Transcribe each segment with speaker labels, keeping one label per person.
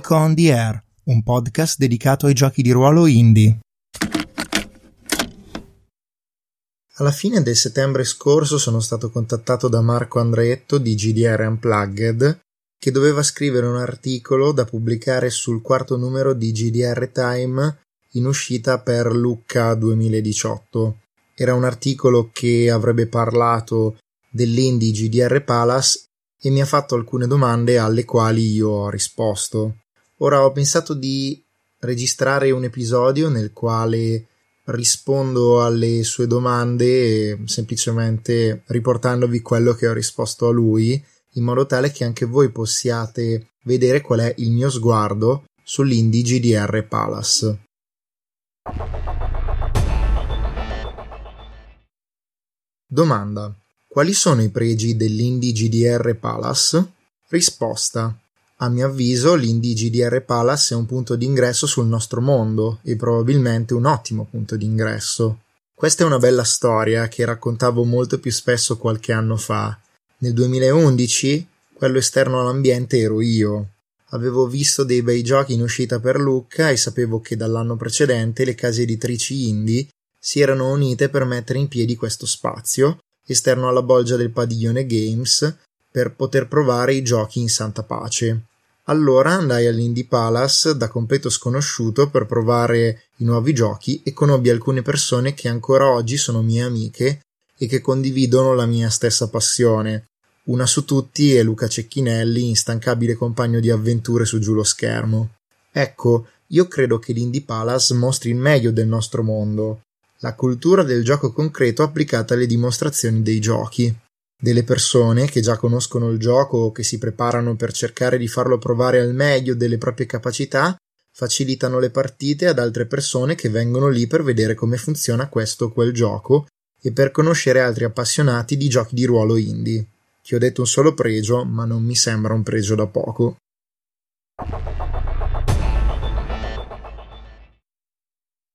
Speaker 1: Indico on the Air, un podcast dedicato ai giochi di ruolo indie.
Speaker 2: Alla fine del settembre scorso sono stato contattato da Marco Andreetto di GDR Unplugged che doveva scrivere un articolo da pubblicare sul quarto numero di GDR Time in uscita per Lucca 2018. Era un articolo che avrebbe parlato dell'indie GDR Palace e mi ha fatto alcune domande alle quali io ho risposto. Ora ho pensato di registrare un episodio nel quale rispondo alle sue domande semplicemente riportandovi quello che ho risposto a lui in modo tale che anche voi possiate vedere qual è il mio sguardo sull'indie GDR Palace. Domanda quali sono i pregi dell'Indie GDR Palace? Risposta. A mio avviso, l'Indie GDR Palace è un punto d'ingresso sul nostro mondo e probabilmente un ottimo punto d'ingresso. Questa è una bella storia che raccontavo molto più spesso qualche anno fa. Nel 2011, quello esterno all'ambiente ero io. Avevo visto dei bei giochi in uscita per Lucca e sapevo che dall'anno precedente le case editrici indie si erano unite per mettere in piedi questo spazio esterno alla bolgia del padiglione Games per poter provare i giochi in santa pace. Allora andai all'Indie Palace da completo sconosciuto per provare i nuovi giochi e conobbi alcune persone che ancora oggi sono mie amiche e che condividono la mia stessa passione. Una su tutti è Luca Cecchinelli, instancabile compagno di avventure su giù lo schermo. Ecco, io credo che l'Indie Palace mostri il meglio del nostro mondo, la cultura del gioco concreto applicata alle dimostrazioni dei giochi. Delle persone che già conoscono il gioco o che si preparano per cercare di farlo provare al meglio delle proprie capacità facilitano le partite ad altre persone che vengono lì per vedere come funziona questo o quel gioco e per conoscere altri appassionati di giochi di ruolo indie. Ti ho detto un solo pregio, ma non mi sembra un pregio da poco.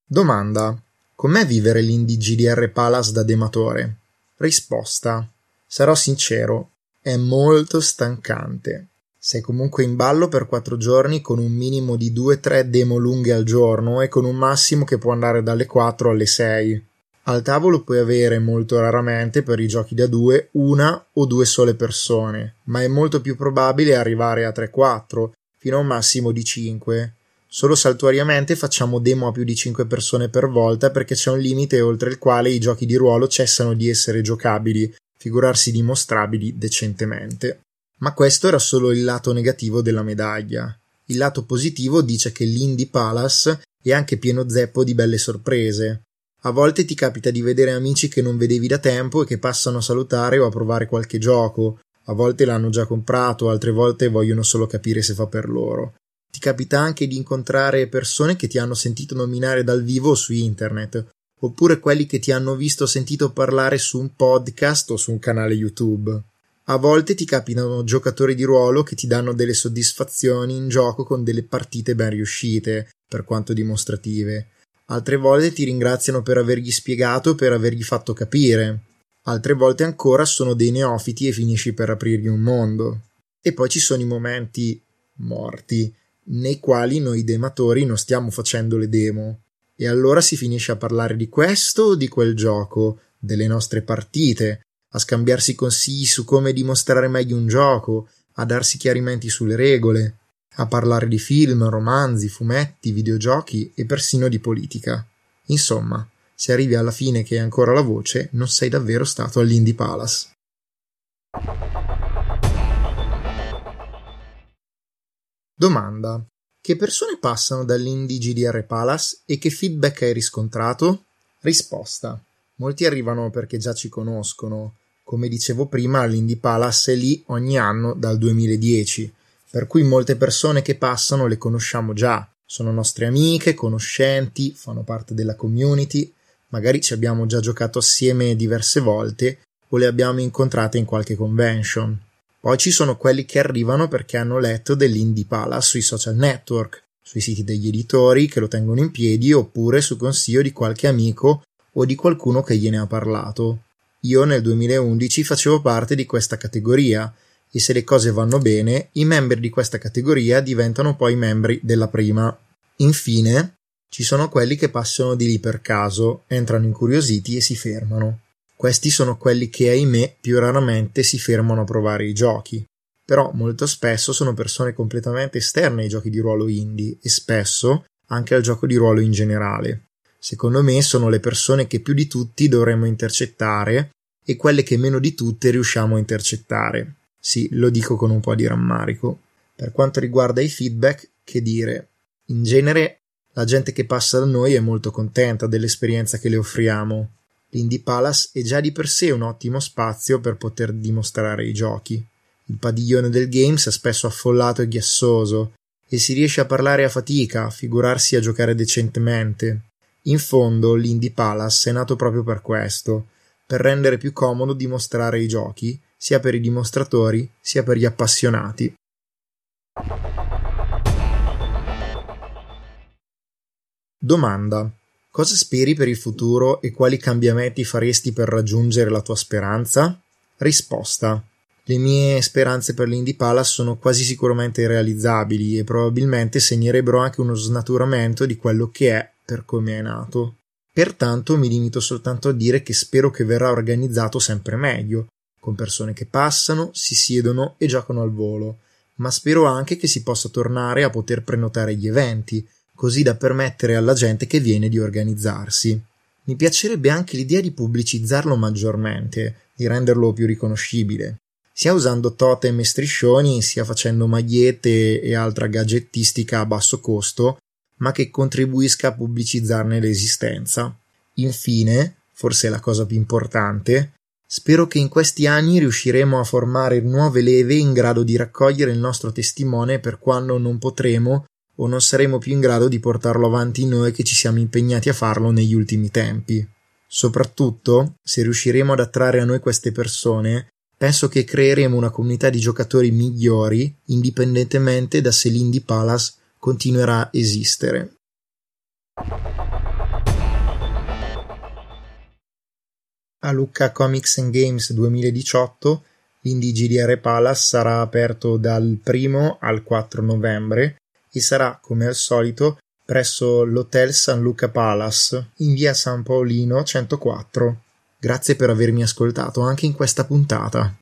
Speaker 2: Domanda: Com'è vivere l'indie GDR Palace da dematore? Risposta. Sarò sincero, è molto stancante. Sei comunque in ballo per quattro giorni con un minimo di 2-3 demo lunghe al giorno e con un massimo che può andare dalle 4 alle 6. Al tavolo puoi avere molto raramente per i giochi da due una o due sole persone, ma è molto più probabile arrivare a 3-4 fino a un massimo di 5 Solo saltuariamente facciamo demo a più di 5 persone per volta perché c'è un limite oltre il quale i giochi di ruolo cessano di essere giocabili, figurarsi dimostrabili decentemente. Ma questo era solo il lato negativo della medaglia. Il lato positivo dice che l'Indie Palace è anche pieno zeppo di belle sorprese. A volte ti capita di vedere amici che non vedevi da tempo e che passano a salutare o a provare qualche gioco. A volte l'hanno già comprato, altre volte vogliono solo capire se fa per loro ti capita anche di incontrare persone che ti hanno sentito nominare dal vivo su internet, oppure quelli che ti hanno visto o sentito parlare su un podcast o su un canale YouTube. A volte ti capitano giocatori di ruolo che ti danno delle soddisfazioni in gioco con delle partite ben riuscite, per quanto dimostrative. Altre volte ti ringraziano per avergli spiegato per avergli fatto capire. Altre volte ancora sono dei neofiti e finisci per aprirgli un mondo. E poi ci sono i momenti morti, nei quali noi dematori non stiamo facendo le demo. E allora si finisce a parlare di questo o di quel gioco, delle nostre partite, a scambiarsi consigli su come dimostrare meglio un gioco, a darsi chiarimenti sulle regole, a parlare di film, romanzi, fumetti, videogiochi e persino di politica. Insomma, se arrivi alla fine che hai ancora la voce, non sei davvero stato all'Indie Palace. Domanda: che persone passano dall'indie GDR Palace e che feedback hai riscontrato? Risposta: molti arrivano perché già ci conoscono. Come dicevo prima, l'Indie Palace è lì ogni anno dal 2010, per cui molte persone che passano le conosciamo già. Sono nostre amiche, conoscenti, fanno parte della community, magari ci abbiamo già giocato assieme diverse volte o le abbiamo incontrate in qualche convention. Poi ci sono quelli che arrivano perché hanno letto dell'Indie Palace sui social network, sui siti degli editori che lo tengono in piedi oppure su consiglio di qualche amico o di qualcuno che gliene ha parlato. Io nel 2011 facevo parte di questa categoria e se le cose vanno bene, i membri di questa categoria diventano poi membri della prima. Infine, ci sono quelli che passano di lì per caso, entrano incuriositi e si fermano. Questi sono quelli che, ahimè, più raramente si fermano a provare i giochi. Però molto spesso sono persone completamente esterne ai giochi di ruolo indie e spesso anche al gioco di ruolo in generale. Secondo me sono le persone che più di tutti dovremmo intercettare e quelle che meno di tutte riusciamo a intercettare. Sì, lo dico con un po' di rammarico. Per quanto riguarda i feedback, che dire? In genere la gente che passa da noi è molto contenta dell'esperienza che le offriamo. L'Indie Palace è già di per sé un ottimo spazio per poter dimostrare i giochi. Il padiglione del Games è spesso affollato e ghiassoso e si riesce a parlare a fatica, figurarsi a giocare decentemente. In fondo, l'Indie Palace è nato proprio per questo, per rendere più comodo dimostrare i giochi, sia per i dimostratori sia per gli appassionati. Domanda. Cosa speri per il futuro e quali cambiamenti faresti per raggiungere la tua speranza? Risposta. Le mie speranze per l'Indie Palace sono quasi sicuramente irrealizzabili e probabilmente segnerebbero anche uno snaturamento di quello che è per come è nato. Pertanto mi limito soltanto a dire che spero che verrà organizzato sempre meglio, con persone che passano, si siedono e giocano al volo, ma spero anche che si possa tornare a poter prenotare gli eventi, così da permettere alla gente che viene di organizzarsi. Mi piacerebbe anche l'idea di pubblicizzarlo maggiormente, di renderlo più riconoscibile, sia usando totem e striscioni, sia facendo magliette e altra gadgettistica a basso costo, ma che contribuisca a pubblicizzarne l'esistenza. Infine, forse la cosa più importante, spero che in questi anni riusciremo a formare nuove leve in grado di raccogliere il nostro testimone per quando non potremo o non saremo più in grado di portarlo avanti noi che ci siamo impegnati a farlo negli ultimi tempi. Soprattutto, se riusciremo ad attrarre a noi queste persone, penso che creeremo una comunità di giocatori migliori, indipendentemente da se l'Indie Palace continuerà a esistere. A Lucca Comics and Games 2018 l'Indie GDR Palace sarà aperto dal 1 al 4 novembre e sarà, come al solito, presso l'Hotel San Luca Palace in via San Paolino 104. Grazie per avermi ascoltato anche in questa puntata.